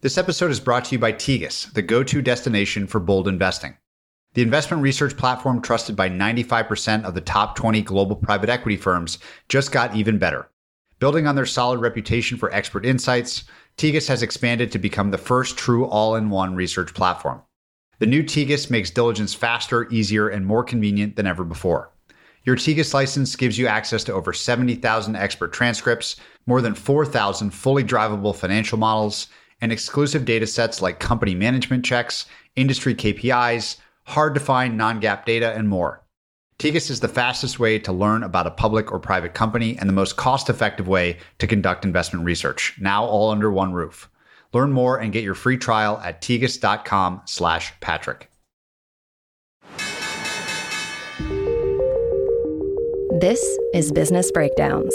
This episode is brought to you by Tegus, the go to destination for bold investing. The investment research platform trusted by 95% of the top 20 global private equity firms just got even better. Building on their solid reputation for expert insights, Tegus has expanded to become the first true all in one research platform. The new Tegus makes diligence faster, easier, and more convenient than ever before. Your Tegus license gives you access to over 70,000 expert transcripts, more than 4,000 fully drivable financial models, and exclusive data sets like company management checks, industry KPIs, hard to find non GAAP data, and more. Tegus is the fastest way to learn about a public or private company and the most cost effective way to conduct investment research, now all under one roof. Learn more and get your free trial at tegus.com slash Patrick. This is Business Breakdowns.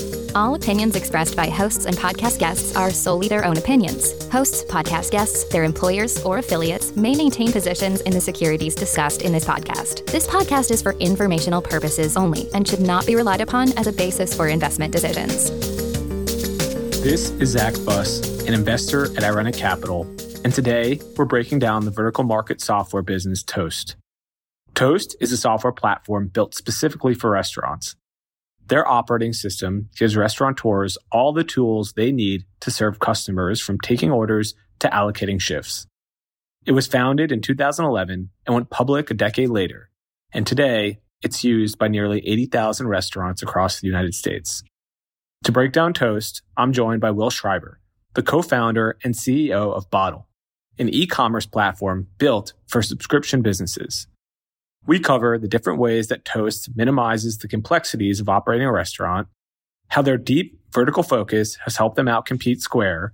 All opinions expressed by hosts and podcast guests are solely their own opinions. Hosts, podcast guests, their employers, or affiliates may maintain positions in the securities discussed in this podcast. This podcast is for informational purposes only and should not be relied upon as a basis for investment decisions. This is Zack Fuss, an investor at Irenic Capital, and today we're breaking down the vertical market software business Toast. Toast is a software platform built specifically for restaurants their operating system gives restaurateurs all the tools they need to serve customers from taking orders to allocating shifts. It was founded in 2011 and went public a decade later, and today it's used by nearly 80,000 restaurants across the United States. To break down Toast, I'm joined by Will Schreiber, the co-founder and CEO of Bottle, an e-commerce platform built for subscription businesses. We cover the different ways that Toast minimizes the complexities of operating a restaurant, how their deep vertical focus has helped them outcompete Square,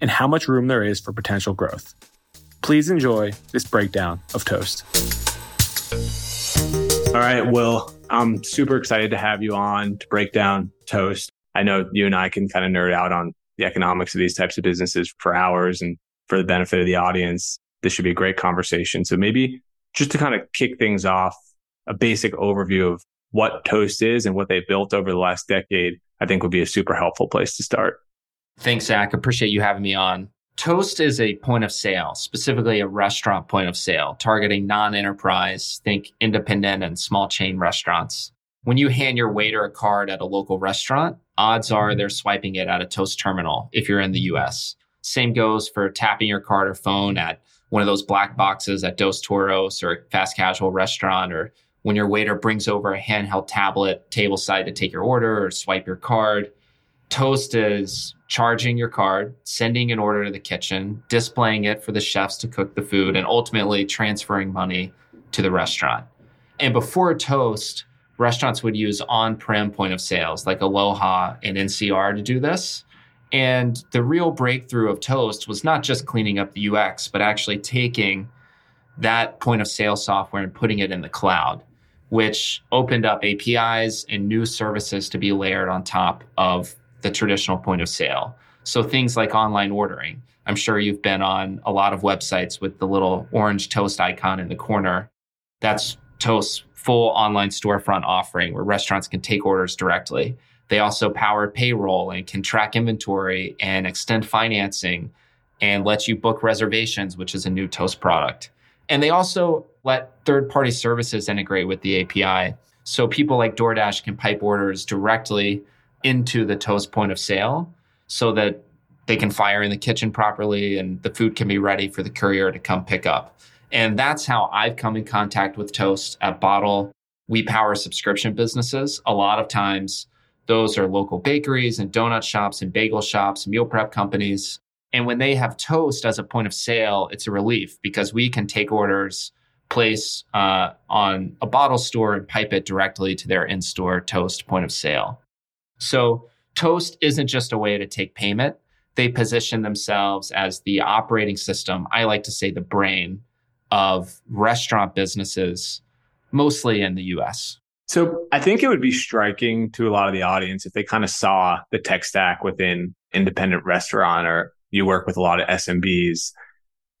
and how much room there is for potential growth. Please enjoy this breakdown of Toast. All right, Will, I'm super excited to have you on to break down Toast. I know you and I can kind of nerd out on the economics of these types of businesses for hours and for the benefit of the audience. This should be a great conversation. So maybe just to kind of kick things off, a basic overview of what Toast is and what they built over the last decade, I think would be a super helpful place to start. Thanks, Zack. Appreciate you having me on. Toast is a point of sale, specifically a restaurant point of sale, targeting non enterprise, think independent and small chain restaurants. When you hand your waiter a card at a local restaurant, odds are they're swiping it at a Toast terminal if you're in the US. Same goes for tapping your card or phone at one of those black boxes at Dos Toros or fast casual restaurant, or when your waiter brings over a handheld tablet table side to take your order or swipe your card. Toast is charging your card, sending an order to the kitchen, displaying it for the chefs to cook the food, and ultimately transferring money to the restaurant. And before Toast, restaurants would use on prem point of sales like Aloha and NCR to do this. And the real breakthrough of Toast was not just cleaning up the UX, but actually taking that point of sale software and putting it in the cloud, which opened up APIs and new services to be layered on top of the traditional point of sale. So things like online ordering. I'm sure you've been on a lot of websites with the little orange toast icon in the corner. That's Toast's full online storefront offering where restaurants can take orders directly. They also power payroll and can track inventory and extend financing and let you book reservations, which is a new Toast product. And they also let third party services integrate with the API. So people like DoorDash can pipe orders directly into the Toast point of sale so that they can fire in the kitchen properly and the food can be ready for the courier to come pick up. And that's how I've come in contact with Toast at Bottle. We power subscription businesses. A lot of times, those are local bakeries and donut shops and bagel shops, meal prep companies. And when they have toast as a point of sale, it's a relief because we can take orders, place uh, on a bottle store, and pipe it directly to their in store toast point of sale. So, toast isn't just a way to take payment. they position themselves as the operating system. I like to say the brain of restaurant businesses, mostly in the US. So I think it would be striking to a lot of the audience if they kind of saw the tech stack within independent restaurant or you work with a lot of SMBs.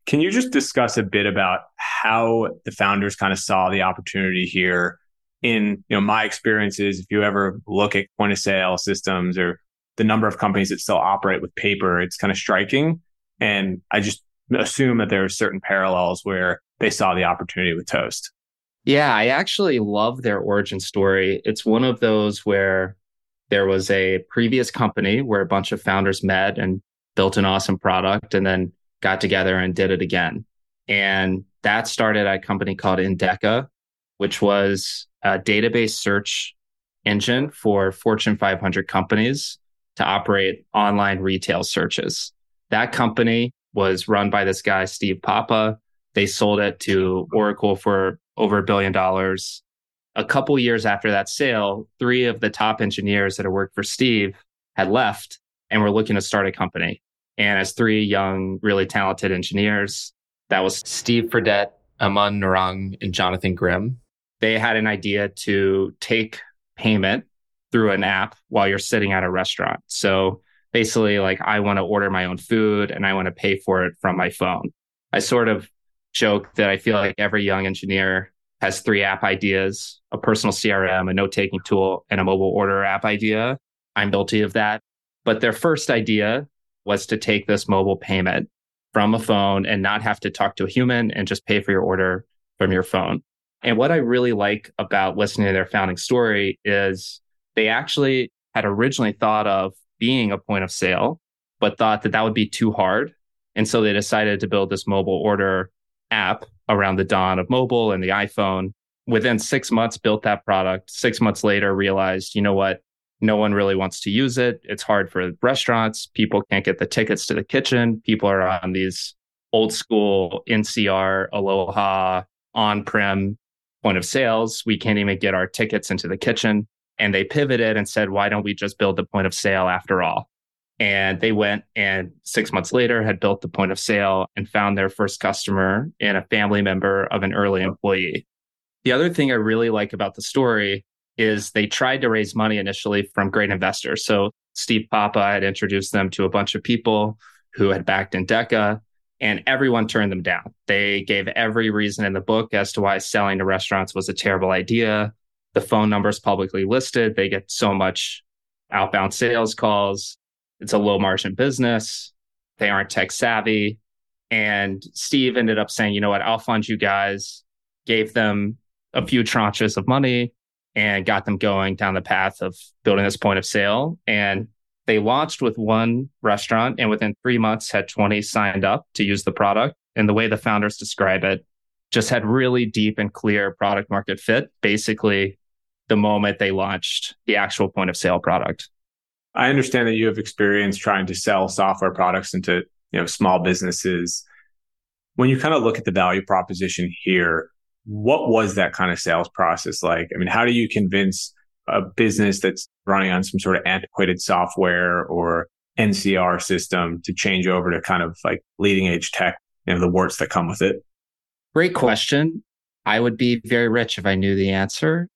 Can you just discuss a bit about how the founders kind of saw the opportunity here in, you know, my experiences, if you ever look at point of sale systems or the number of companies that still operate with paper, it's kind of striking. And I just assume that there are certain parallels where they saw the opportunity with Toast. Yeah, I actually love their origin story. It's one of those where there was a previous company where a bunch of founders met and built an awesome product and then got together and did it again. And that started a company called Endeca, which was a database search engine for Fortune 500 companies to operate online retail searches. That company was run by this guy, Steve Papa. They sold it to Oracle for over a billion dollars. A couple years after that sale, three of the top engineers that had worked for Steve had left and were looking to start a company. And as three young, really talented engineers, that was Steve Fredette, Aman Narang, and Jonathan Grimm. They had an idea to take payment through an app while you're sitting at a restaurant. So basically, like, I want to order my own food and I want to pay for it from my phone. I sort of joke that I feel like every young engineer has three app ideas a personal CRM, a note taking tool, and a mobile order app idea. I'm guilty of that. But their first idea was to take this mobile payment from a phone and not have to talk to a human and just pay for your order from your phone. And what I really like about listening to their founding story is they actually had originally thought of being a point of sale, but thought that that would be too hard. And so they decided to build this mobile order app around the dawn of mobile and the iPhone. Within six months, built that product. Six months later, realized, you know what? No one really wants to use it. It's hard for restaurants. People can't get the tickets to the kitchen. People are on these old school NCR, Aloha, on prem point of sales. We can't even get our tickets into the kitchen. And they pivoted and said, why don't we just build the point of sale after all? And they went and six months later had built the point of sale and found their first customer in a family member of an early employee. The other thing I really like about the story is they tried to raise money initially from great investors. So Steve Papa had introduced them to a bunch of people who had backed Endeca and everyone turned them down. They gave every reason in the book as to why selling to restaurants was a terrible idea. The phone number is publicly listed. They get so much outbound sales calls. It's a low margin business. They aren't tech savvy. And Steve ended up saying, you know what, I'll fund you guys, gave them a few tranches of money and got them going down the path of building this point of sale. And they launched with one restaurant and within three months had 20 signed up to use the product. And the way the founders describe it, just had really deep and clear product market fit, basically the moment they launched the actual point of sale product. I understand that you have experience trying to sell software products into you know small businesses. When you kind of look at the value proposition here, what was that kind of sales process like? I mean, how do you convince a business that's running on some sort of antiquated software or NCR system to change over to kind of like leading edge tech, you know, the warts that come with it? Great question. I would be very rich if I knew the answer.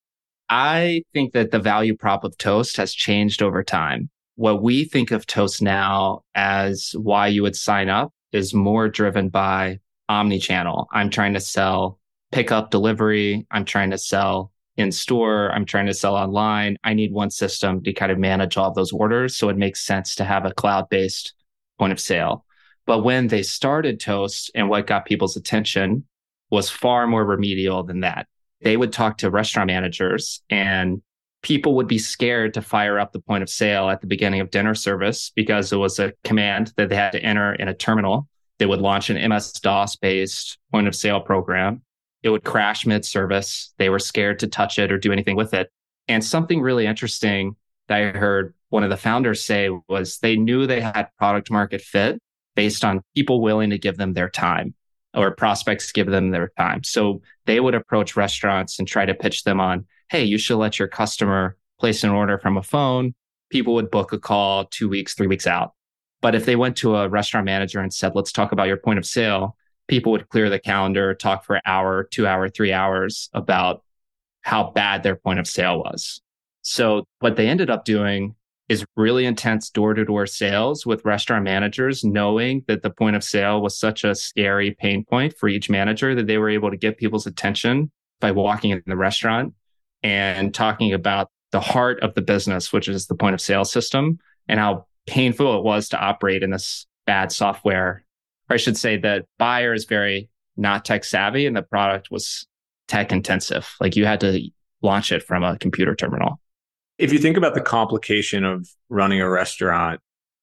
I think that the value prop of Toast has changed over time. What we think of Toast now as why you would sign up is more driven by omni-channel. I'm trying to sell pickup delivery. I'm trying to sell in store. I'm trying to sell online. I need one system to kind of manage all of those orders. So it makes sense to have a cloud based point of sale. But when they started Toast and what got people's attention was far more remedial than that they would talk to restaurant managers and people would be scared to fire up the point of sale at the beginning of dinner service because it was a command that they had to enter in a terminal. They would launch an MS DOS based point of sale program. It would crash mid service. They were scared to touch it or do anything with it. And something really interesting that I heard one of the founders say was they knew they had product market fit based on people willing to give them their time or prospects give them their time. So they would approach restaurants and try to pitch them on, hey, you should let your customer place an order from a phone. People would book a call two weeks, three weeks out. But if they went to a restaurant manager and said, let's talk about your point of sale, people would clear the calendar, talk for an hour, two hour, three hours about how bad their point of sale was. So what they ended up doing is really intense door to door sales with restaurant managers, knowing that the point of sale was such a scary pain point for each manager that they were able to get people's attention by walking in the restaurant and talking about the heart of the business, which is the point of sale system and how painful it was to operate in this bad software. Or I should say that buyer is very not tech savvy and the product was tech intensive. Like you had to launch it from a computer terminal. If you think about the complication of running a restaurant,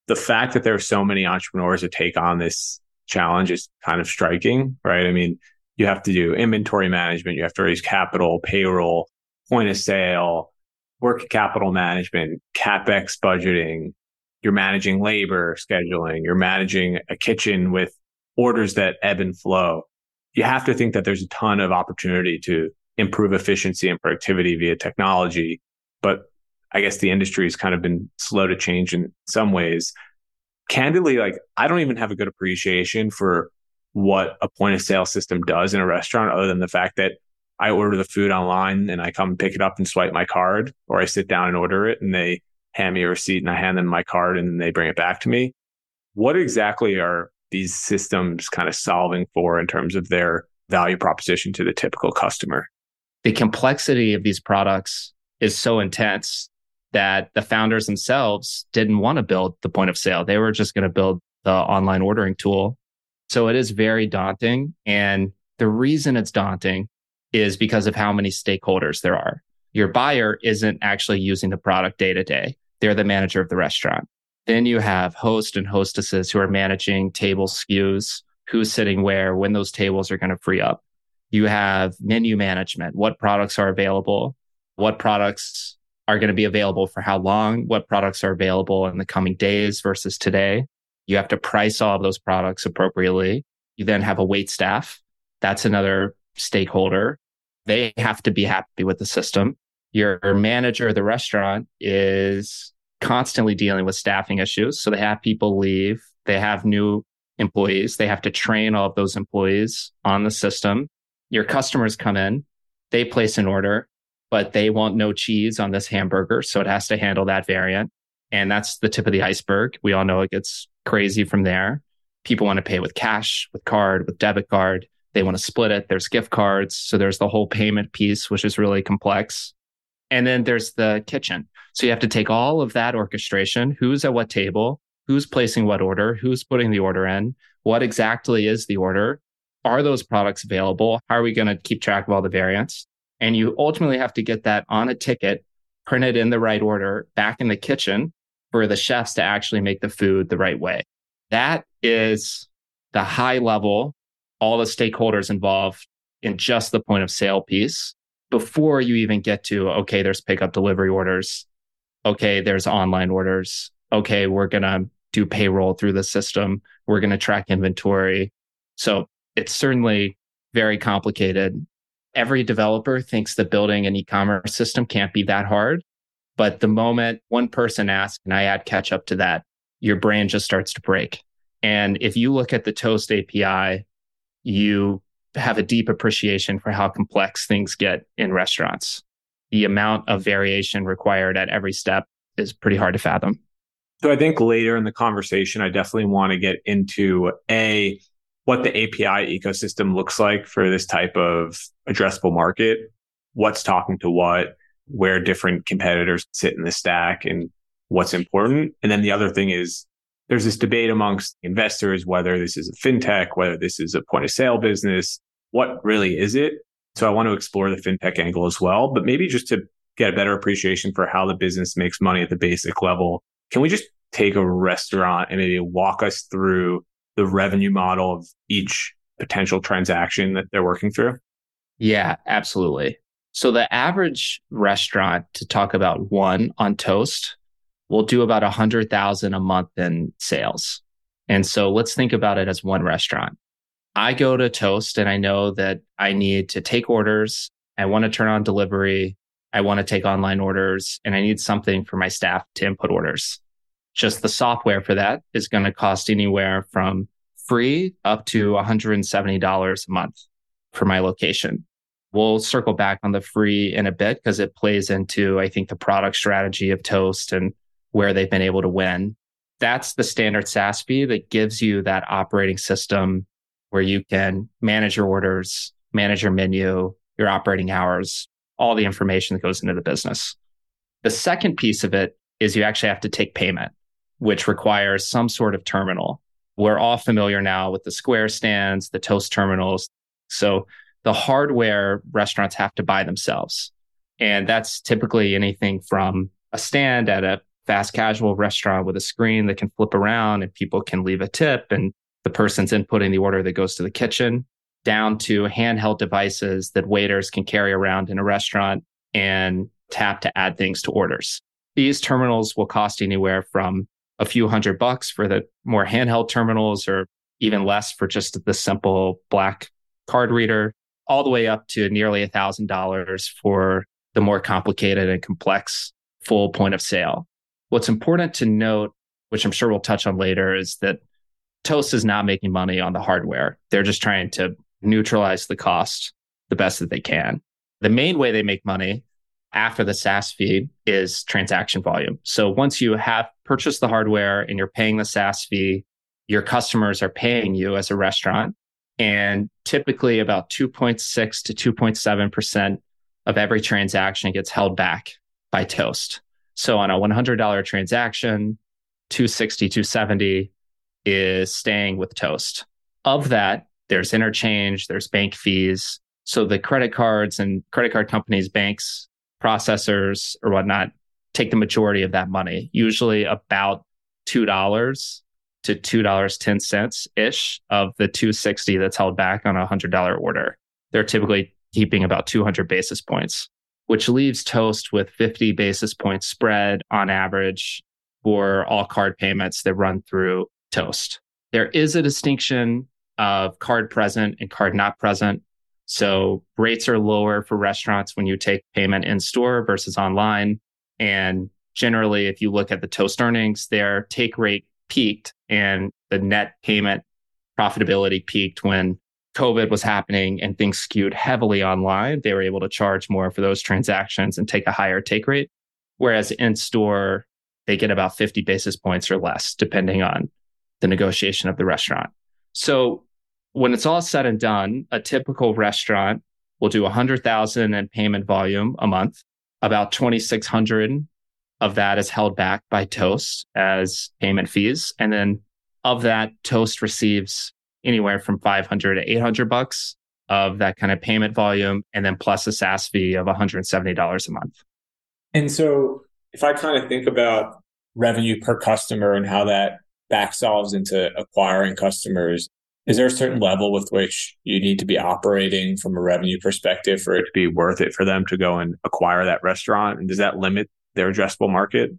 the fact that there are so many entrepreneurs that take on this challenge is kind of striking, right? I mean, you have to do inventory management, you have to raise capital, payroll, point of sale, work capital management, capex budgeting. You're managing labor scheduling. You're managing a kitchen with orders that ebb and flow. You have to think that there's a ton of opportunity to improve efficiency and productivity via technology. But I guess the industry has kind of been slow to change in some ways. Candidly, like I don't even have a good appreciation for what a point of sale system does in a restaurant other than the fact that I order the food online and I come pick it up and swipe my card, or I sit down and order it and they hand me a receipt and I hand them my card and they bring it back to me. What exactly are these systems kind of solving for in terms of their value proposition to the typical customer? The complexity of these products is so intense that the founders themselves didn't want to build the point of sale. They were just going to build the online ordering tool. So it is very daunting. And the reason it's daunting is because of how many stakeholders there are. Your buyer isn't actually using the product day to day. They're the manager of the restaurant. Then you have host and hostesses who are managing table SKUs, who's sitting where, when those tables are going to free up. You have menu management, what products are available, what products are going to be available for how long, what products are available in the coming days versus today. You have to price all of those products appropriately. You then have a wait staff. That's another stakeholder. They have to be happy with the system. Your manager of the restaurant is constantly dealing with staffing issues. So they have people leave, they have new employees, they have to train all of those employees on the system. Your customers come in, they place an order, but they want no cheese on this hamburger. So it has to handle that variant. And that's the tip of the iceberg. We all know it gets crazy from there. People want to pay with cash, with card, with debit card. They want to split it. There's gift cards. So there's the whole payment piece, which is really complex. And then there's the kitchen. So you have to take all of that orchestration. Who's at what table? Who's placing what order? Who's putting the order in? What exactly is the order? Are those products available? How are we going to keep track of all the variants? And you ultimately have to get that on a ticket, printed in the right order back in the kitchen for the chefs to actually make the food the right way. That is the high level all the stakeholders involved in just the point of sale piece before you even get to, okay, there's pickup delivery orders. Okay, there's online orders. Okay, we're going to do payroll through the system. We're going to track inventory. So it's certainly very complicated. Every developer thinks that building an e commerce system can't be that hard. But the moment one person asks, and I add catch up to that, your brain just starts to break. And if you look at the Toast API, you have a deep appreciation for how complex things get in restaurants. The amount of variation required at every step is pretty hard to fathom. So I think later in the conversation, I definitely want to get into a what the API ecosystem looks like for this type of addressable market, what's talking to what, where different competitors sit in the stack and what's important. And then the other thing is there's this debate amongst investors whether this is a fintech, whether this is a point of sale business. What really is it? So I want to explore the fintech angle as well, but maybe just to get a better appreciation for how the business makes money at the basic level. Can we just take a restaurant and maybe walk us through the revenue model of each potential transaction that they're working through? Yeah, absolutely. So the average restaurant to talk about one on Toast will do about a hundred thousand a month in sales. And so let's think about it as one restaurant. I go to Toast and I know that I need to take orders. I want to turn on delivery. I want to take online orders and I need something for my staff to input orders. just the software for that is going to cost anywhere from free up to $170 a month for my location. We'll circle back on the free in a bit because it plays into, I think, the product strategy of Toast and where they've been able to win. That's the standard SaaS fee that gives you that operating system where you can manage your orders, manage your menu, your operating hours, all the information that goes into the business. The second piece of it is you actually have to take payment, which requires some sort of terminal. We're all familiar now with the square stands, the toast terminals. So the hardware restaurants have to buy themselves. And that's typically anything from a stand at a fast casual restaurant with a screen that can flip around and people can leave a tip and the person's inputting the order that goes to the kitchen down to handheld devices that waiters can carry around in a restaurant and tap to add things to orders. These terminals will cost anywhere from a few hundred bucks for the more handheld terminals or even less for just the simple black card reader, all the way up to nearly a thousand dollars for the more complicated and complex full point of sale. What's important to note, which I'm sure we'll touch on later, is that Toast is not making money on the hardware. They're just trying to neutralize the cost the best that they can. The main way they make money after the SaaS fee is transaction volume. So once you have purchased the hardware and you're paying the SaaS fee, your customers are paying you as a restaurant. And typically about 2.6 to 2.7% of every transaction gets held back by Toast. So on a $100 transaction, 260, 270 is staying with Toast. Of that, there's interchange, there's bank fees. So the credit cards and credit card companies, banks, processors or whatnot take the majority of that money, usually about $2 to $2.10 ish of the 260 that's held back on a $100 order. They're typically keeping about 200 basis points, which leaves Toast with 50 basis points spread on average for all card payments that run through Toast. There is a distinction of card present and card not present. So rates are lower for restaurants when you take payment in store versus online. And generally, if you look at the Toast earnings, their take rate peaked and the net payment profitability peaked when COVID was happening and things skewed heavily online. They were able to charge more for those transactions and take a higher take rate. Whereas in store, they get about 50 basis points or less, depending on the negotiation of the restaurant. So when it's all said and done, a typical restaurant will do 100,000 in payment volume a month. About 2,600 of that is held back by Toast as payment fees. And then of that, Toast receives anywhere from 500 to 800 bucks of that kind of payment volume, and then plus a SaaS fee of $170 a month. And so if I kind of think about revenue per customer and how that back solves into acquiring customers, is there a certain level with which you need to be operating from a revenue perspective for it to be worth it for them to go and acquire that restaurant? And does that limit their addressable market?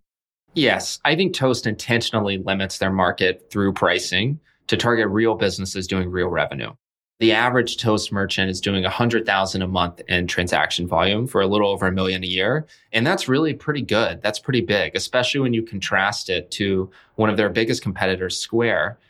Yes. I think Toast intentionally limits their market through pricing to target real businesses doing real revenue. The average Toast merchant is doing 100,000 a month in transaction volume for a little over a million a year. And that's really pretty good. That's pretty big, especially when you contrast it to one of their biggest competitors, Square,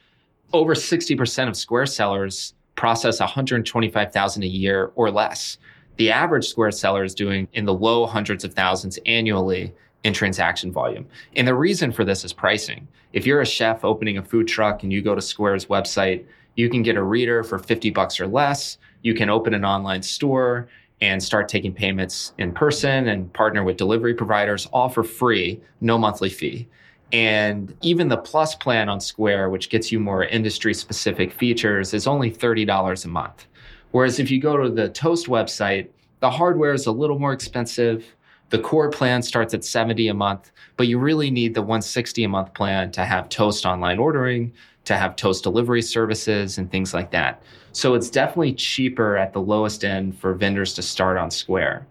over 60% of Square sellers process 125,000 a year or less. The average Square seller is doing in the low hundreds of thousands annually in transaction volume. And the reason for this is pricing. If you're a chef opening a food truck and you go to Square's website, you can get a reader for 50 bucks or less. You can open an online store and start taking payments in person and partner with delivery providers all for free, no monthly fee. And even the plus plan on Square, which gets you more industry specific features, is only $30 a month. Whereas if you go to the Toast website, the hardware is a little more expensive. The core plan starts at 70 a month, but you really need the 160 a month plan to have Toast online ordering, to have Toast delivery services and things like that. So it's definitely cheaper at the lowest end for vendors to start on Square.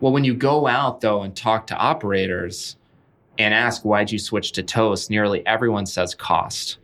Well, when you go out though and talk to operators, and ask why'd you switch to Toast, nearly everyone says cost.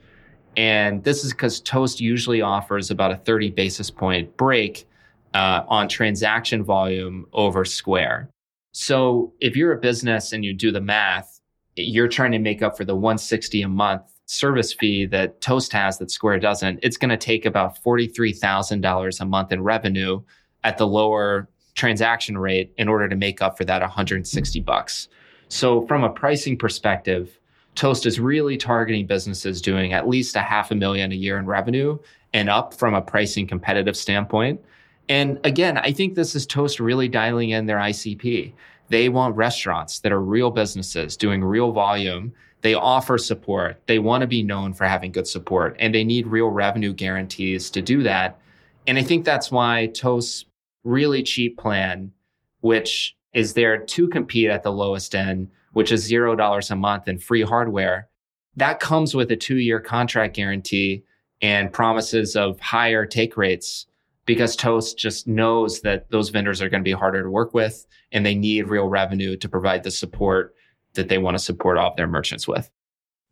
And this is because Toast usually offers about a 30 basis point break uh, on transaction volume over Square. So if you're a business and you do the math, you're trying to make up for the 160 a month service fee that Toast has that Square doesn't, it's going to take about $43,000 a month in revenue at the lower transaction rate in order to make up for that 160 bucks. So from a pricing perspective, Toast is really targeting businesses doing at least a half a million a year in revenue and up from a pricing competitive standpoint. And again, I think this is Toast really dialing in their ICP. They want restaurants that are real businesses doing real volume. They offer support. They want to be known for having good support and they need real revenue guarantees to do that. And I think that's why Toast's really cheap plan, which is there to compete at the lowest end, which is $0 a month and free hardware, that comes with a two year contract guarantee and promises of higher take rates because Toast just knows that those vendors are going to be harder to work with and they need real revenue to provide the support that they want to support all of their merchants with.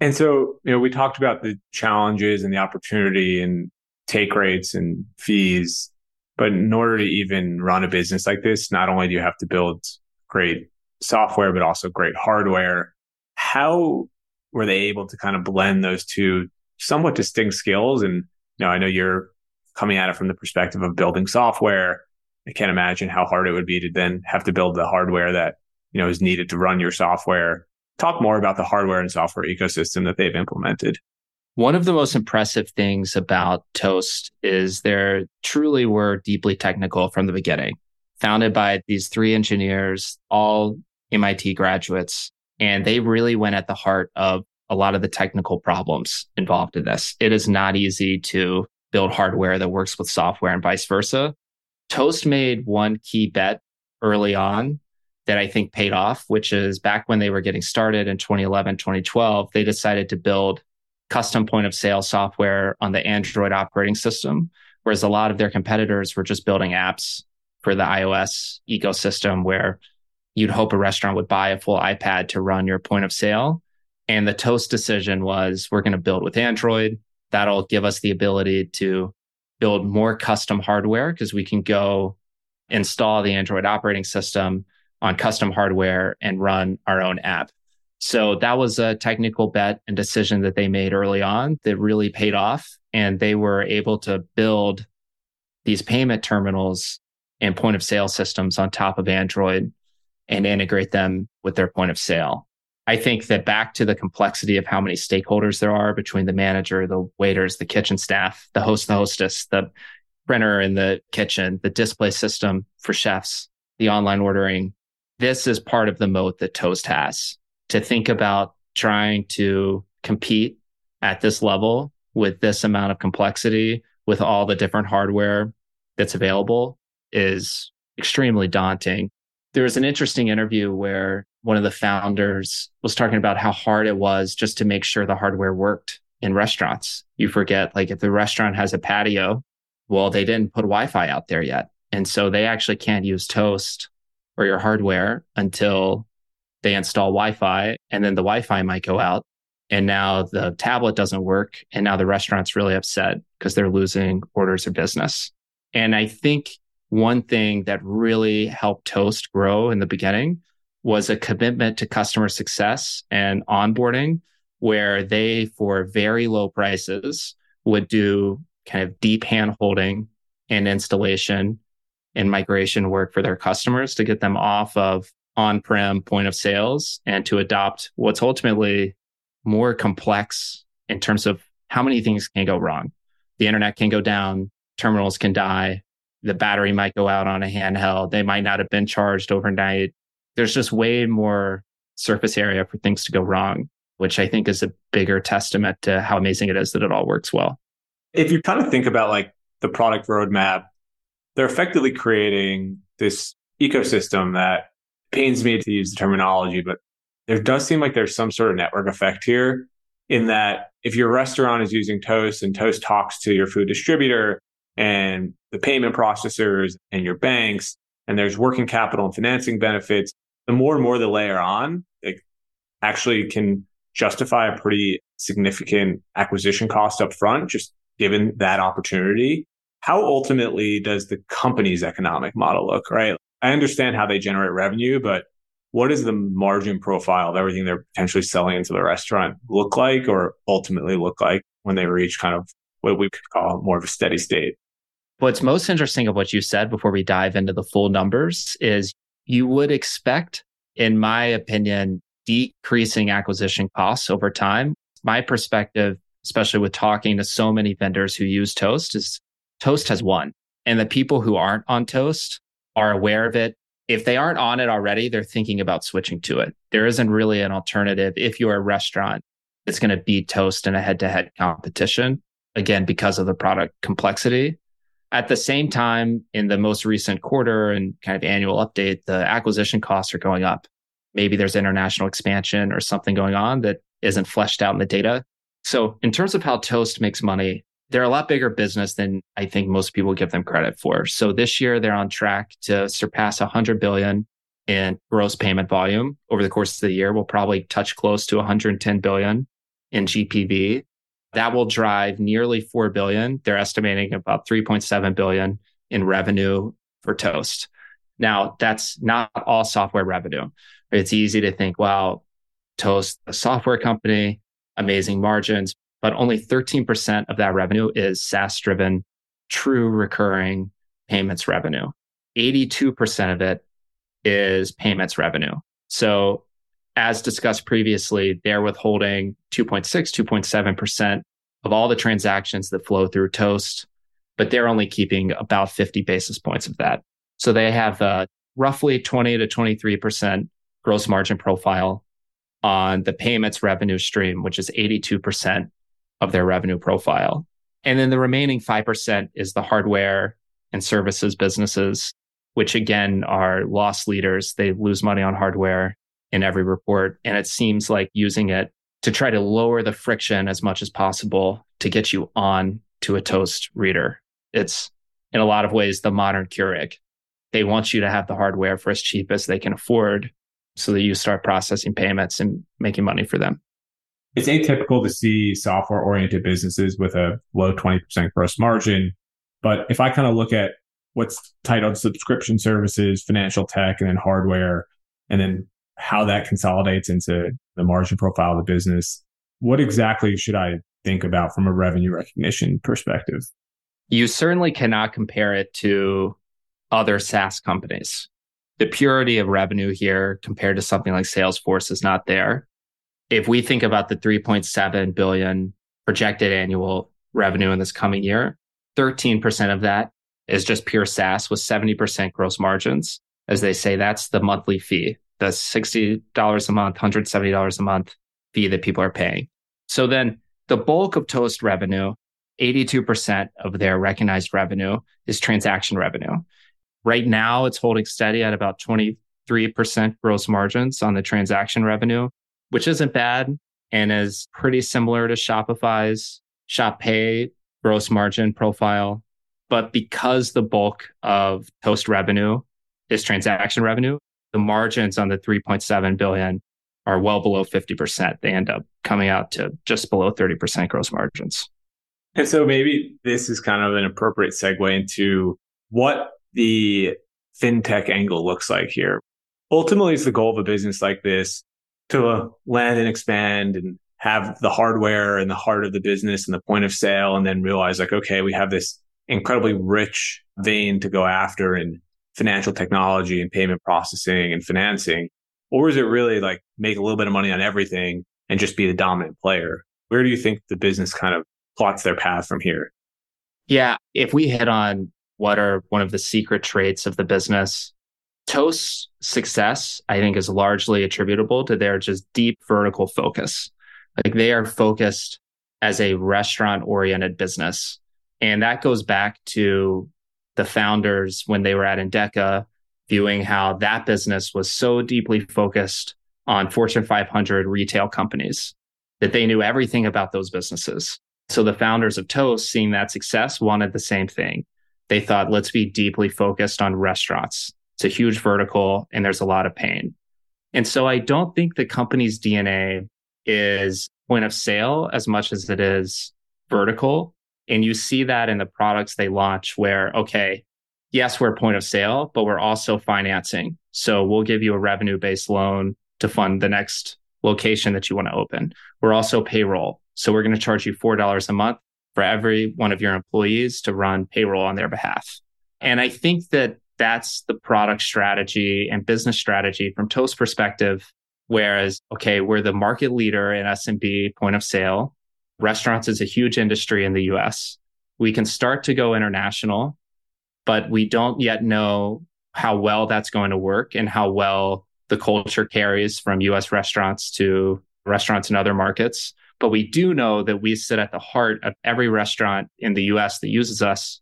And so, you know, we talked about the challenges and the opportunity and take rates and fees. But in order to even run a business like this, not only do you have to build great software, but also great hardware. How were they able to kind of blend those two somewhat distinct skills? And, you know, I know you're coming at it from the perspective of building software. I can't imagine how hard it would be to then have to build the hardware that, you know, is needed to run your software. Talk more about the hardware and software ecosystem that they've implemented. One of the most impressive things about Toast is they truly were deeply technical from the beginning, founded by these three engineers, all MIT graduates, and they really went at the heart of a lot of the technical problems involved in this. It is not easy to build hardware that works with software and vice versa. Toast made one key bet early on that I think paid off, which is back when they were getting started in 2011, 2012, they decided to build custom point of sale software on the Android operating system, whereas a lot of their competitors were just building apps for the iOS ecosystem where you'd hope a restaurant would buy a full iPad to run your point of sale. And the Toast decision was we're going to build with Android. That'll give us the ability to build more custom hardware because we can go install the Android operating system on custom hardware and run our own app. So that was a technical bet and decision that they made early on that really paid off. And they were able to build these payment terminals and point of sale systems on top of Android and integrate them with their point of sale. I think that back to the complexity of how many stakeholders there are between the manager, the waiters, the kitchen staff, the host, the hostess, the printer in the kitchen, the display system for chefs, the online ordering. This is part of the moat that Toast has to think about trying to compete at this level with this amount of complexity with all the different hardware that's available is extremely daunting. There was an interesting interview where one of the founders was talking about how hard it was just to make sure the hardware worked in restaurants. You forget, like, if the restaurant has a patio, well, they didn't put Wi Fi out there yet. And so they actually can't use Toast or your hardware until they install Wi-Fi and then the Wi-Fi might go out and now the tablet doesn't work and now the restaurant's really upset because they're losing orders of business. And I think one thing that really helped Toast grow in the beginning was a commitment to customer success and onboarding where they for very low prices would do kind of deep hand holding and installation and migration work for their customers to get them off of on-prem point of sales and to adopt what's ultimately more complex in terms of how many things can go wrong. The internet can go down, terminals can die, the battery might go out on a handheld, they might not have been charged overnight. There's just way more surface area for things to go wrong, which I think is a bigger testament to how amazing it is that it all works well. If you kind of think about like the product roadmap, they're effectively creating this ecosystem that pains me to use the terminology, but there does seem like there's some sort of network effect here in that if your restaurant is using Toast and Toast talks to your food distributor and the payment processors and your banks, and there's working capital and financing benefits, the more and more the layer on, it actually can justify a pretty significant acquisition cost up front, just given that opportunity. How ultimately does the company's economic model look, right? I understand how they generate revenue, but what is the margin profile of everything they're potentially selling into the restaurant look like or ultimately look like when they reach kind of what we could call more of a steady state? What's most interesting of what you said before we dive into the full numbers is you would expect, in my opinion, decreasing acquisition costs over time. My perspective, especially with talking to so many vendors who use Toast, is Toast has won. And the people who aren't on Toast are aware of it. If they aren't on it already, they're thinking about switching to it. There isn't really an alternative if you're a restaurant that's going to beat Toast in a head to head competition, again, because of the product complexity. At the same time, in the most recent quarter and kind of annual update, the acquisition costs are going up. Maybe there's international expansion or something going on that isn't fleshed out in the data. So, in terms of how Toast makes money, they're a lot bigger business than I think most people give them credit for. So this year they're on track to surpass 100 billion in gross payment volume over the course of the year. We'll probably touch close to 110 billion in GPV. That will drive nearly 4 billion. They're estimating about 3.7 billion in revenue for Toast. Now, that's not all software revenue. It's easy to think, wow, Toast, a software company, amazing margins, but only 13% of that revenue is SaaS driven, true recurring payments revenue. 82% of it is payments revenue. So as discussed previously, they're withholding 2.6, 2.7% of all the transactions that flow through Toast, but they're only keeping about 50 basis points of that. So they have a roughly 20 to 23% gross margin profile on the payments revenue stream, which is 82% of their revenue profile. And then the remaining 5% is the hardware and services businesses, which again are loss leaders. They lose money on hardware in every report. And it seems like using it to try to lower the friction as much as possible to get you on to a Toast reader. It's in a lot of ways the modern Keurig. They want you to have the hardware for as cheap as they can afford so that you start processing payments and making money for them. It's atypical to see software oriented businesses with a low 20% gross margin. But if I kind of look at what's titled subscription services, financial tech, and then hardware, and then how that consolidates into the margin profile of the business. What exactly should I think about from a revenue recognition perspective? You certainly cannot compare it to other SaaS companies. The purity of revenue here compared to something like Salesforce is not there. If we think about the 3.7 billion projected annual revenue in this coming year, 13% of that is just pure SaaS with 70% gross margins. As they say, that's the monthly fee the $60 a month, $170 a month fee that people are paying. So then the bulk of Toast revenue, 82% of their recognized revenue is transaction revenue. Right now, it's holding steady at about 23% gross margins on the transaction revenue, which isn't bad and is pretty similar to Shopify's Shop Pay gross margin profile. But because the bulk of Toast revenue is transaction revenue, the margins on the 3.7 billion are well below 50%. They end up coming out to just below 30% gross margins. And so maybe this is kind of an appropriate segue into what the fintech angle looks like here. Ultimately, it's the goal of a business like this to land and expand and have the hardware and the heart of the business and the point of sale, and then realize like, okay, we have this incredibly rich vein to go after and financial technology and payment processing and financing? Or is it really like make a little bit of money on everything and just be the dominant player? Where do you think the business kind of plots their path from here? Yeah. If we hit on what are one of the secret traits of the business, Toast's success, I think, is largely attributable to their just deep vertical focus. Like they are focused as a restaurant oriented business. And that goes back to the founders when they were at Endeca, viewing how that business was so deeply focused on Fortune 500 retail companies that they knew everything about those businesses. So the founders of Toast, seeing that success, wanted the same thing. They thought, let's be deeply focused on restaurants. It's a huge vertical and there's a lot of pain. And so I don't think the company's DNA is point of sale as much as it is vertical. And you see that in the products they launch where, okay, yes, we're point of sale, but we're also financing. So we'll give you a revenue based loan to fund the next location that you want to open. We're also payroll. So we're going to charge you $4 a month for every one of your employees to run payroll on their behalf. And I think that that's the product strategy and business strategy from Toast perspective. Whereas, okay, we're the market leader in SMB point of sale. Restaurants is a huge industry in the US. We can start to go international, but we don't yet know how well that's going to work and how well the culture carries from US restaurants to restaurants in other markets. But we do know that we sit at the heart of every restaurant in the US that uses us.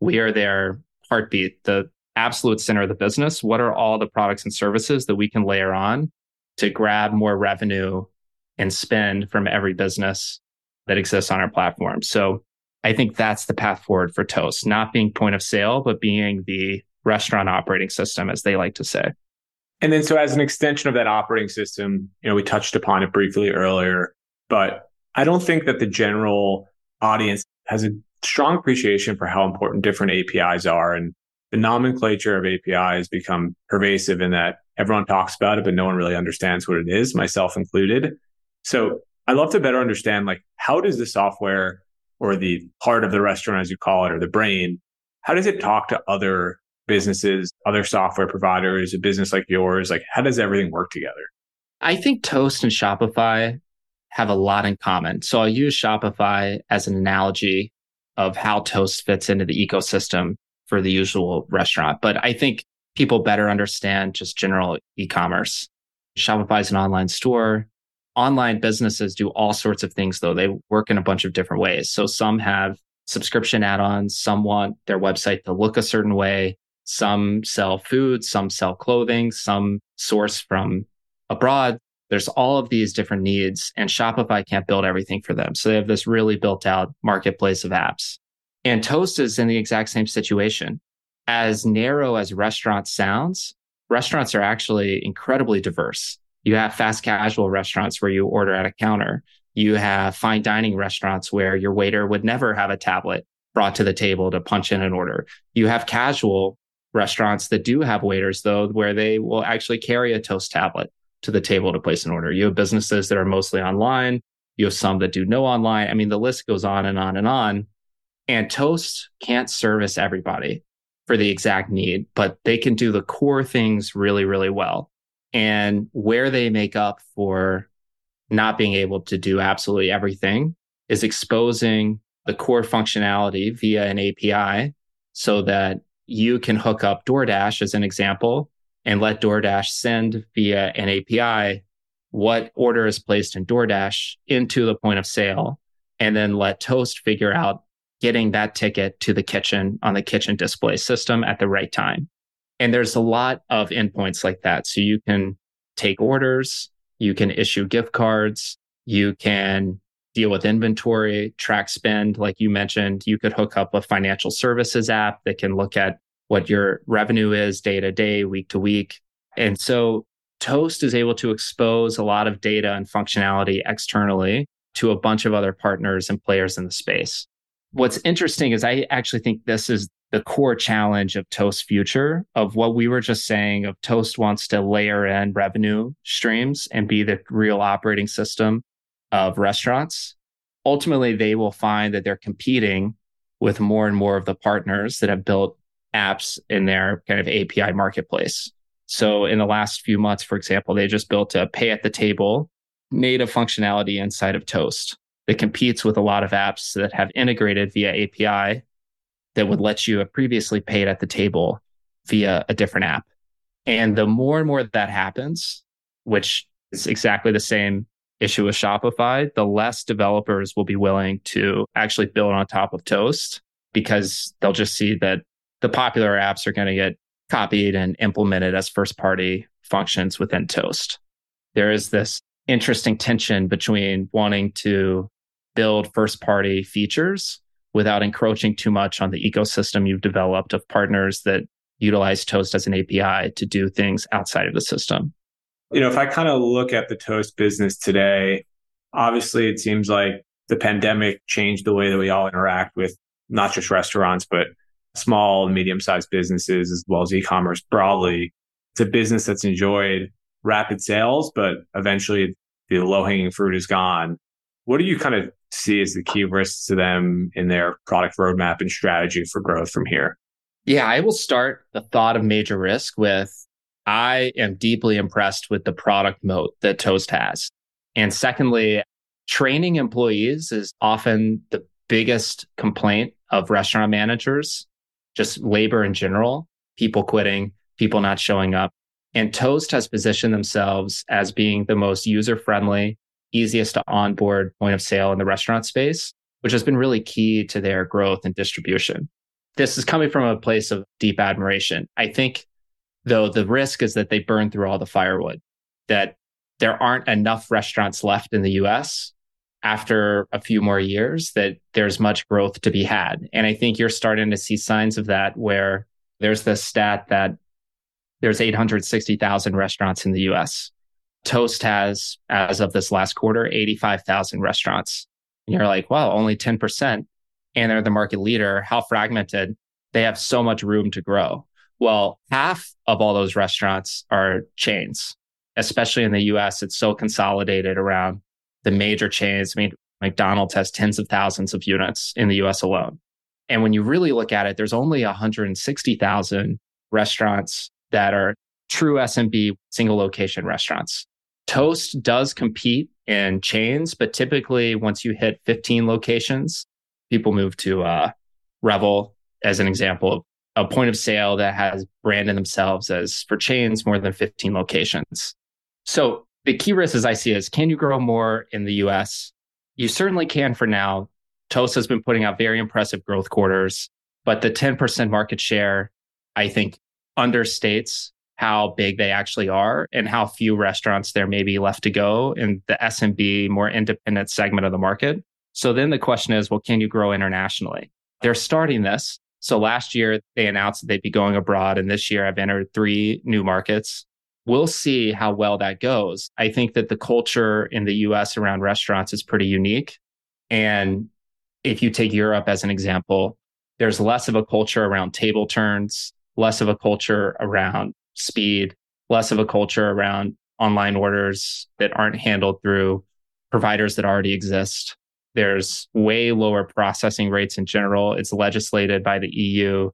We are their heartbeat, the absolute center of the business. What are all the products and services that we can layer on to grab more revenue and spend from every business that exists on our platform? So I think that's the path forward for Toast, not being point of sale, but being the restaurant operating system, as they like to say. And then, so as an extension of that operating system, you know, we touched upon it briefly earlier, but I don't think that the general audience has a strong appreciation for how important different APIs are. And the nomenclature of API has become pervasive in that everyone talks about it, but no one really understands what it is, myself included. So I'd love to better understand, like, how does the software or the heart of the restaurant, as you call it, or the brain, how does it talk to other businesses, other software providers, a business like yours? Like, how does everything work together? I think Toast and Shopify have a lot in common. So I'll use Shopify as an analogy of how Toast fits into the ecosystem for the usual restaurant. But I think people better understand just general e commerce. Shopify is an online store online businesses do all sorts of things though. They work in a bunch of different ways. So some have subscription add-ons, some want their website to look a certain way, some sell food, some sell clothing, some source from abroad. There's all of these different needs and Shopify can't build everything for them. So they have this really built out marketplace of apps. And Toast is in the exact same situation. As narrow as restaurants sounds, restaurants are actually incredibly diverse. You have fast casual restaurants where you order at a counter. You have fine dining restaurants where your waiter would never have a tablet brought to the table to punch in an order. You have casual restaurants that do have waiters though, where they will actually carry a toast tablet to the table to place an order. You have businesses that are mostly online. You have some that do no online. I mean, the list goes on and on and on. And Toast can't service everybody for the exact need, but they can do the core things really, really well and where they make up for not being able to do absolutely everything is exposing the core functionality via an API so that you can hook up DoorDash as an example and let DoorDash send via an API what order is placed in DoorDash into the point of sale and then let Toast figure out getting that ticket to the kitchen on the kitchen display system at the right time. And there's a lot of endpoints like that. So you can take orders, you can issue gift cards, you can deal with inventory, track spend. Like you mentioned, you could hook up a financial services app that can look at what your revenue is day to day, week to week. And so Toast is able to expose a lot of data and functionality externally to a bunch of other partners and players in the space. What's interesting is I actually think this is the core challenge of Toast future of what we were just saying of Toast wants to layer in revenue streams and be the real operating system of restaurants. Ultimately, they will find that they're competing with more and more of the partners that have built apps in their kind of API marketplace. So in the last few months, for example, they just built a pay at the table native functionality inside of Toast that competes with a lot of apps that have integrated via API that would let you have previously paid at the table via a different app. And the more and more that happens, which is exactly the same issue with Shopify, the less developers will be willing to actually build on top of Toast because they'll just see that the popular apps are going to get copied and implemented as first party functions within Toast. There is this interesting tension between wanting to build first party features without encroaching too much on the ecosystem you've developed of partners that utilize Toast as an API to do things outside of the system. You know, if I kind of look at the Toast business today, obviously it seems like the pandemic changed the way that we all interact with not just restaurants, but small and medium sized businesses as well as e-commerce broadly. It's a business that's enjoyed rapid sales, but eventually the low hanging fruit is gone. What do you kind of see as the key risks to them in their product roadmap and strategy for growth from here? Yeah, I will start the thought of major risk with I am deeply impressed with the product moat that Toast has. And secondly, training employees is often the biggest complaint of restaurant managers, just labor in general, people quitting, people not showing up. And Toast has positioned themselves as being the most user friendly, easiest to onboard point of sale in the restaurant space, which has been really key to their growth and distribution. This is coming from a place of deep admiration. I think, though, the risk is that they burn through all the firewood, that there aren't enough restaurants left in the US after a few more years, that there's much growth to be had. And I think you're starting to see signs of that where there's this stat that there's 860,000 restaurants in the US. Toast has, as of this last quarter, 85,000 restaurants. And you're like, well, only 10%. And they're the market leader. How fragmented. They have so much room to grow. Well, half of all those restaurants are chains, especially in the US. It's so consolidated around the major chains. I mean, McDonald's has tens of thousands of units in the US alone. And when you really look at it, there's only 160,000 restaurants that are true SMB single location restaurants. Toast does compete in chains, but typically once you hit 15 locations, people move to uh, Revel as an example of a point of sale that has branded themselves as for chains more than 15 locations. So the key risk as I see is can you grow more in the US? You certainly can for now. Toast has been putting out very impressive growth quarters, but the 10% market share, I think, understates how big they actually are and how few restaurants there may be left to go in the SMB, more independent segment of the market. So then the question is, well, can you grow internationally? They're starting this. So last year they announced that they'd be going abroad. And this year I've entered three new markets. We'll see how well that goes. I think that the culture in the US around restaurants is pretty unique. And if you take Europe as an example, there's less of a culture around table turns less of a culture around speed, less of a culture around online orders that aren't handled through providers that already exist. There's way lower processing rates in general. It's legislated by the EU.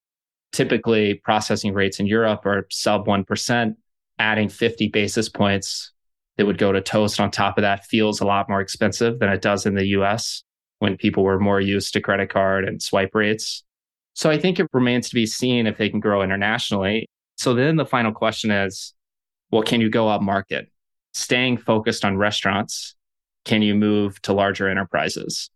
Typically, processing rates in Europe are sub 1%. Adding 50 basis points that would go to toast on top of that feels a lot more expensive than it does in the US when people were more used to credit card and swipe rates. So I think it remains to be seen if they can grow internationally. So then the final question is, well, can you go up market? Staying focused on restaurants, can you move to larger enterprises?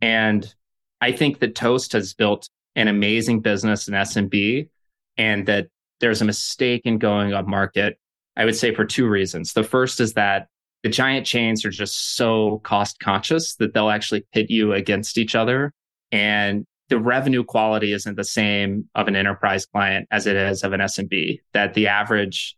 And I think that Toast has built an amazing business in SMB and that there's a mistake in going up market. I would say for two reasons. The first is that the giant chains are just so cost conscious that they'll actually pit you against each other. And the revenue quality isn't the same of an enterprise client as it is of an SMB, that the average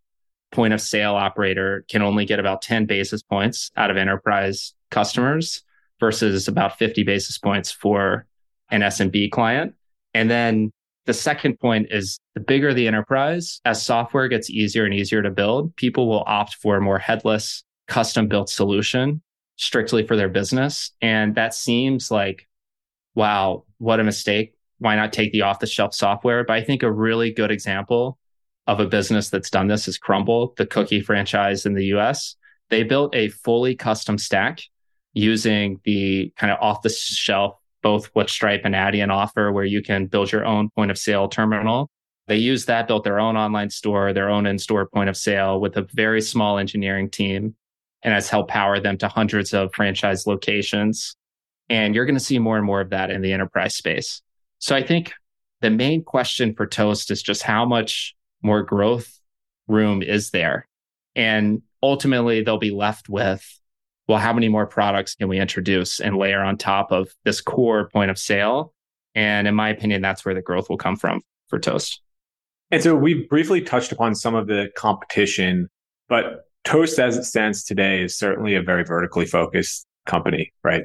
point of sale operator can only get about 10 basis points out of enterprise customers versus about 50 basis points for an SMB client. And then the second point is the bigger the enterprise, as software gets easier and easier to build, people will opt for a more headless, custom built solution strictly for their business. And that seems like wow, what a mistake. Why not take the off the shelf software? But I think a really good example of a business that's done this is Crumbl, the cookie franchise in the US. They built a fully custom stack using the kind of off the shelf, both what Stripe and Adyen offer, where you can build your own point of sale terminal. They used that, built their own online store, their own in store point of sale with a very small engineering team, and has helped power them to hundreds of franchise locations and you're going to see more and more of that in the enterprise space. So I think the main question for Toast is just how much more growth room is there? And ultimately, they'll be left with, well, how many more products can we introduce and layer on top of this core point of sale? And in my opinion, that's where the growth will come from for Toast. And so we briefly touched upon some of the competition, but Toast as it stands today is certainly a very vertically focused company, right?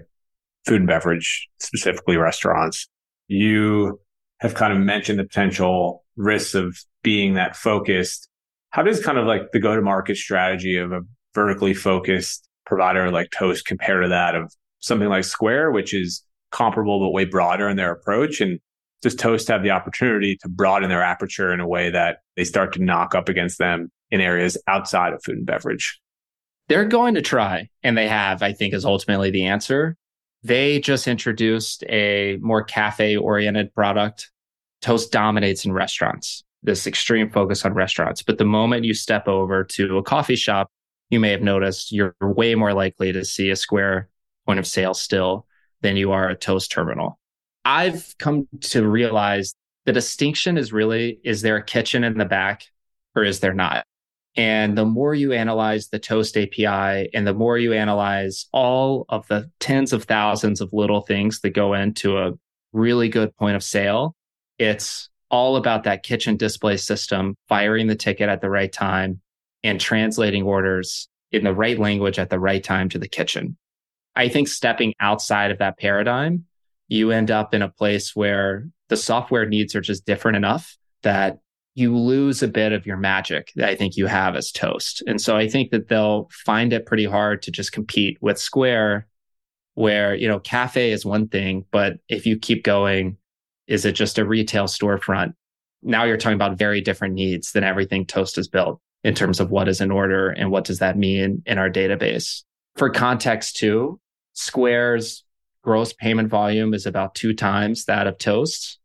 Food and beverage, specifically restaurants. You have kind of mentioned the potential risks of being that focused. How does kind of like the go to market strategy of a vertically focused provider like Toast compare to that of something like Square, which is comparable but way broader in their approach? And does Toast have the opportunity to broaden their aperture in a way that they start to knock up against them in areas outside of food and beverage? They're going to try, and they have, I think, is ultimately the answer. They just introduced a more cafe oriented product. Toast dominates in restaurants, this extreme focus on restaurants. But the moment you step over to a coffee shop, you may have noticed you're way more likely to see a Square point of sale still than you are a Toast terminal. I've come to realize the distinction is really is there a kitchen in the back or is there not? And the more you analyze the Toast API and the more you analyze all of the tens of thousands of little things that go into a really good point of sale, it's all about that kitchen display system, firing the ticket at the right time and translating orders in the right language at the right time to the kitchen. I think stepping outside of that paradigm, you end up in a place where the software needs are just different enough that you lose a bit of your magic that I think you have as Toast. And so I think that they'll find it pretty hard to just compete with Square, where, you know, cafe is one thing, but if you keep going, is it just a retail storefront? Now you're talking about very different needs than everything Toast has built in terms of what is an order and what does that mean in our database. For context too, Square's gross payment volume is about two times that of Toast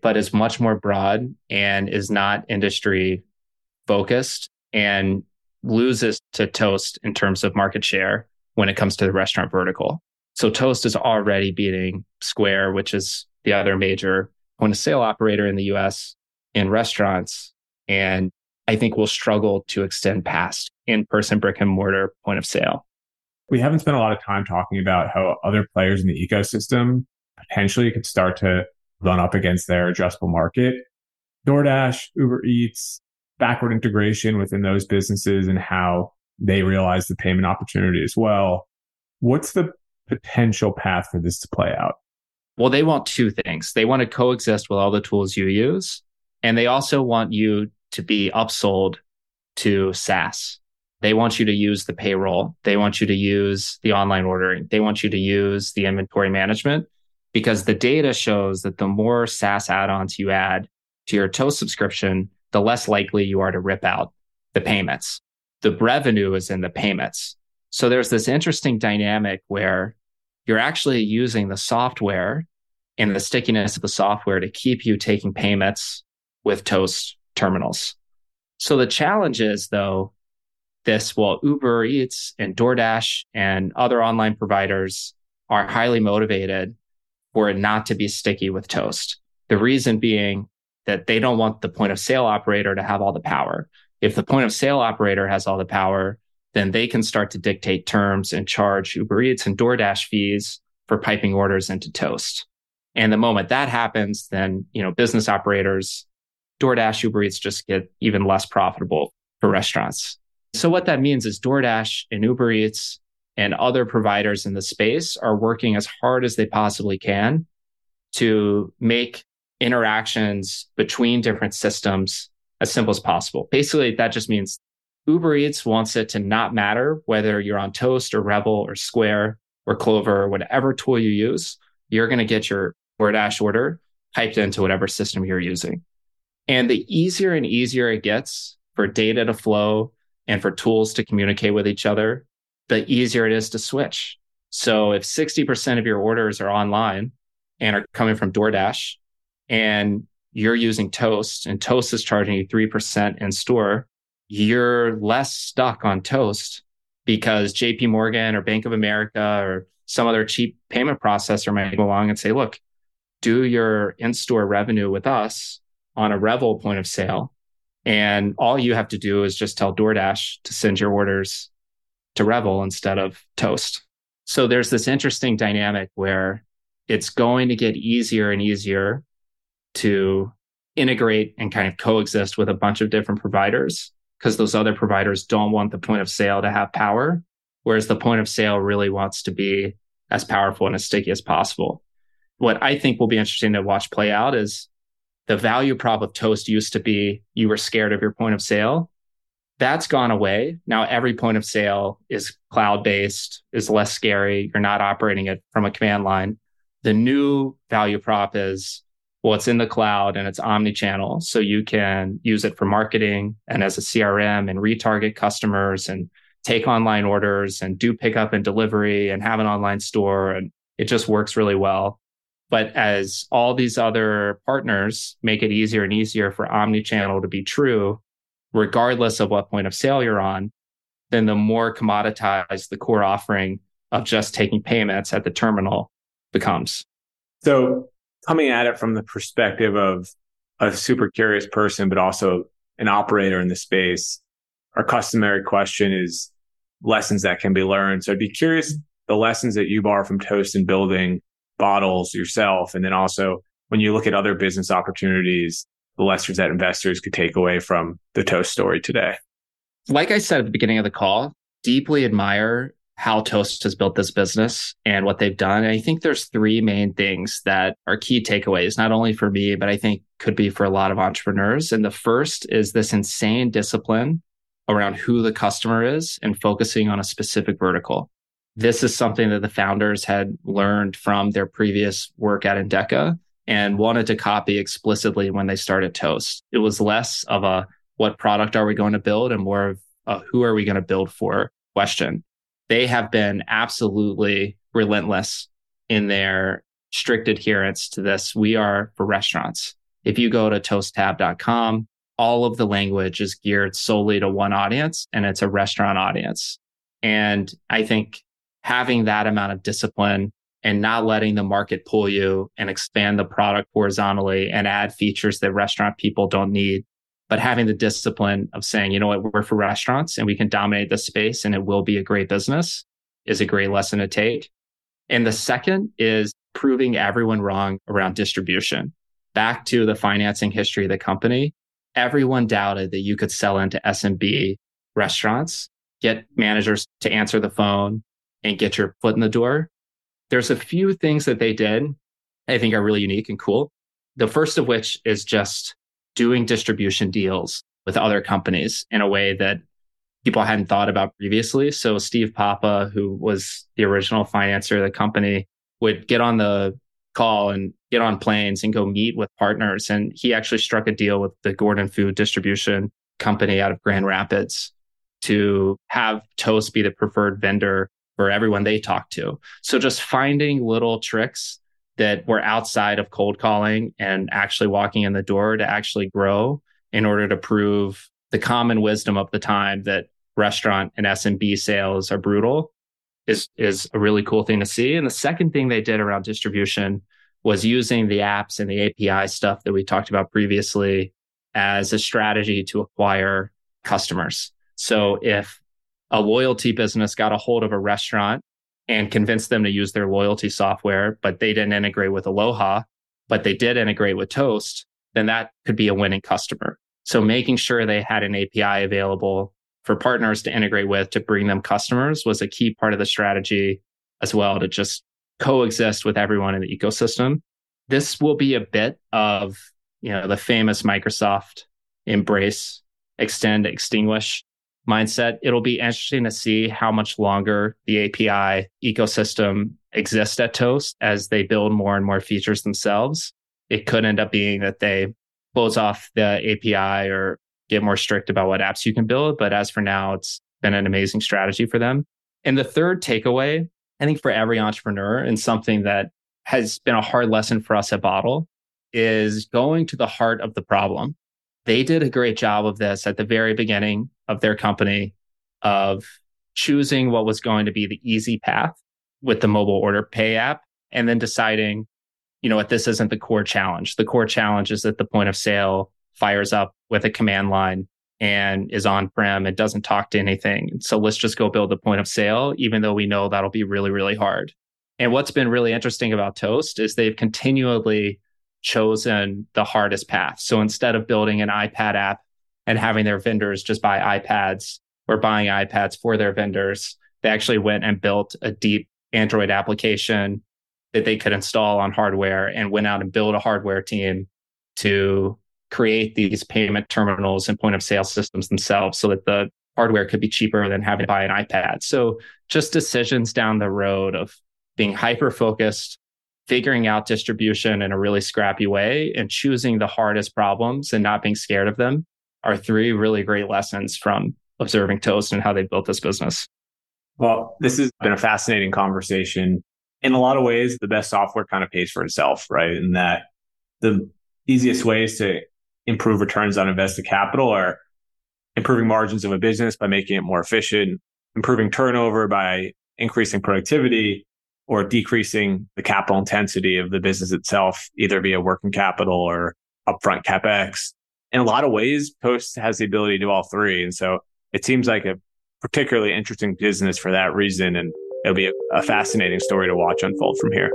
but is much more broad and is not industry focused and loses to Toast in terms of market share when it comes to the restaurant vertical. So Toast is already beating Square, which is the other major point of sale operator in the US in restaurants. And I think will struggle to extend past in person brick and mortar point of sale. We haven't spent a lot of time talking about how other players in the ecosystem potentially could start to run up against their addressable market. DoorDash, Uber Eats, backward integration within those businesses and how they realize the payment opportunity as well. What's the potential path for this to play out? Well, they want two things. They want to coexist with all the tools you use, and they also want you to be upsold to SaaS. They want you to use the payroll. They want you to use the online ordering. They want you to use the inventory management because the data shows that the more SaaS add ons you add to your Toast subscription, the less likely you are to rip out the payments. The revenue is in the payments. So there's this interesting dynamic where you're actually using the software and the stickiness of the software to keep you taking payments with Toast terminals. So the challenge is though, this, well, Uber Eats and DoorDash and other online providers are highly motivated for it not to be sticky with toast. The reason being that they don't want the point of sale operator to have all the power. If the point of sale operator has all the power, then they can start to dictate terms and charge Uber Eats and DoorDash fees for piping orders into Toast. And the moment that happens, then, you know, business operators, DoorDash, Uber Eats just get even less profitable for restaurants. So what that means is DoorDash and Uber Eats and other providers in the space are working as hard as they possibly can to make interactions between different systems as simple as possible. Basically, that just means Uber Eats wants it to not matter whether you're on Toast or Revel or Square or Clover or whatever tool you use, you're going to get your DoorDash order piped into whatever system you're using. And the easier and easier it gets for data to flow and for tools to communicate with each other, the easier it is to switch. So mm-hmm. if 60% of your orders are online and are coming from DoorDash and you're using Toast and Toast is charging you 3% in store, you're less stuck on Toast because JP Morgan or Bank of America or some other cheap payment processor might go along and say, look, do your in-store revenue with us on a Revel point of sale. And all you have to do is just tell DoorDash to send your orders to Revel instead of Toast. So there's this interesting dynamic where it's going to get easier and easier to integrate and kind of coexist with a bunch of different providers because those other providers don't want the point of sale to have power, whereas the point of sale really wants to be as powerful and as sticky as possible. What I think will be interesting to watch play out is the value prop of Toast used to be you were scared of your point of sale. That's gone away. Now every point of sale is cloud based, is less scary. You're not operating it from a command line. The new value prop is well, it's in the cloud and it's omni-channel. So you can use it for marketing and as a CRM and retarget customers and take online orders and do pickup and delivery and have an online store. And it just works really well. But as all these other partners make it easier and easier for omni-channel to be true, regardless of what point of sale you're on, then the more commoditized the core offering of just taking payments at the terminal becomes. So coming at it from the perspective of a super curious person, but also an operator in the space, our customary question is lessons that can be learned. So I'd be curious the lessons that you borrow from Toast and building bottles yourself. And then also when you look at other business opportunities, the lessons that investors could take away from the Toast story today. Like I said at the beginning of the call, deeply admire how Toast has built this business and what they've done. And I think there's three main things that are key takeaways, not only for me, but I think could be for a lot of entrepreneurs. And the first is this insane discipline around who the customer is and focusing on a specific vertical. This is something that the founders had learned from their previous work at Endeca and wanted to copy explicitly when they started Toast. It was less of a what product are we going to build and more of a who are we going to build for question they have been absolutely relentless in their strict adherence to this. We are for restaurants. If you go to toasttab.com, all of the language is geared solely to one audience and it's a restaurant audience. And I think having that amount of discipline and not letting the market pull you and expand the product horizontally and add features that restaurant people don't need but having the discipline of saying, you know what, we're for restaurants and we can dominate the space and it will be a great business is a great lesson to take. And the second is proving everyone wrong around distribution. Back to the financing history of the company, everyone doubted that you could sell into SMB restaurants, get managers to answer the phone and get your foot in the door. There's a few things that they did I think are really unique and cool. The first of which is just doing distribution deals with other companies in a way that people hadn't thought about previously. So Steve Papa, who was the original financier of the company, would get on the call and get on planes and go meet with partners. And he actually struck a deal with the Gordon Food Distribution Company out of Grand Rapids to have Toast be the preferred vendor for everyone they talk to. So just finding little tricks that were outside of cold calling and actually walking in the door to actually grow in order to prove the common wisdom of the time that restaurant and SMB sales are brutal is is a really cool thing to see. And the second thing they did around distribution was using the apps and the API stuff that we talked about previously as a strategy to acquire customers. So if a loyalty business got a hold of a restaurant and convinced them to use their loyalty software, but they didn't integrate with Aloha, but they did integrate with Toast, then that could be a winning customer. So making sure they had an API available for partners to integrate with to bring them customers was a key part of the strategy as well to just coexist with everyone in the ecosystem. This will be a bit of, you know, the famous Microsoft embrace, extend, extinguish mindset. It'll be interesting to see how much longer the API ecosystem exists at Toast as they build more and more features themselves. It could end up being that they close off the API or get more strict about what apps you can build. But as for now, it's been an amazing strategy for them. And the third takeaway, I think for every entrepreneur and something that has been a hard lesson for us at Bottle is going to the heart of the problem. They did a great job of this at the very beginning of their company of choosing what was going to be the easy path with the mobile order pay app and then deciding, you know what, this isn't the core challenge. The core challenge is that the point of sale fires up with a command line and is on prem. It doesn't talk to anything. So let's just go build the point of sale, even though we know that'll be really, really hard. And what's been really interesting about Toast is they've continually chosen the hardest path. So instead of building an iPad app and having their vendors just buy iPads or buying iPads for their vendors. They actually went and built a deep Android application that they could install on hardware and went out and built a hardware team to create these payment terminals and point of sale systems themselves so that the hardware could be cheaper than having to buy an iPad. So just decisions down the road of being hyper focused, figuring out distribution in a really scrappy way and choosing the hardest problems and not being scared of them are three really great lessons from observing Toast and how they built this business. Well, this has been a fascinating conversation. In a lot of ways, the best software kind of pays for itself, right? And that the easiest ways to improve returns on invested capital are improving margins of a business by making it more efficient, improving turnover by increasing productivity, or decreasing the capital intensity of the business itself, either via working capital or upfront capex. In a lot of ways, Toast has the ability to do all three. And so it seems like a particularly interesting business for that reason. And it'll be a, a fascinating story to watch unfold from here.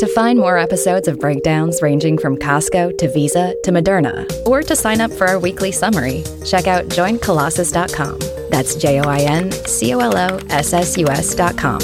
To find more episodes of breakdowns ranging from Costco to Visa to Moderna, or to sign up for our weekly summary, check out joincolossus.com. That's J O I N C O L O S S U S.com.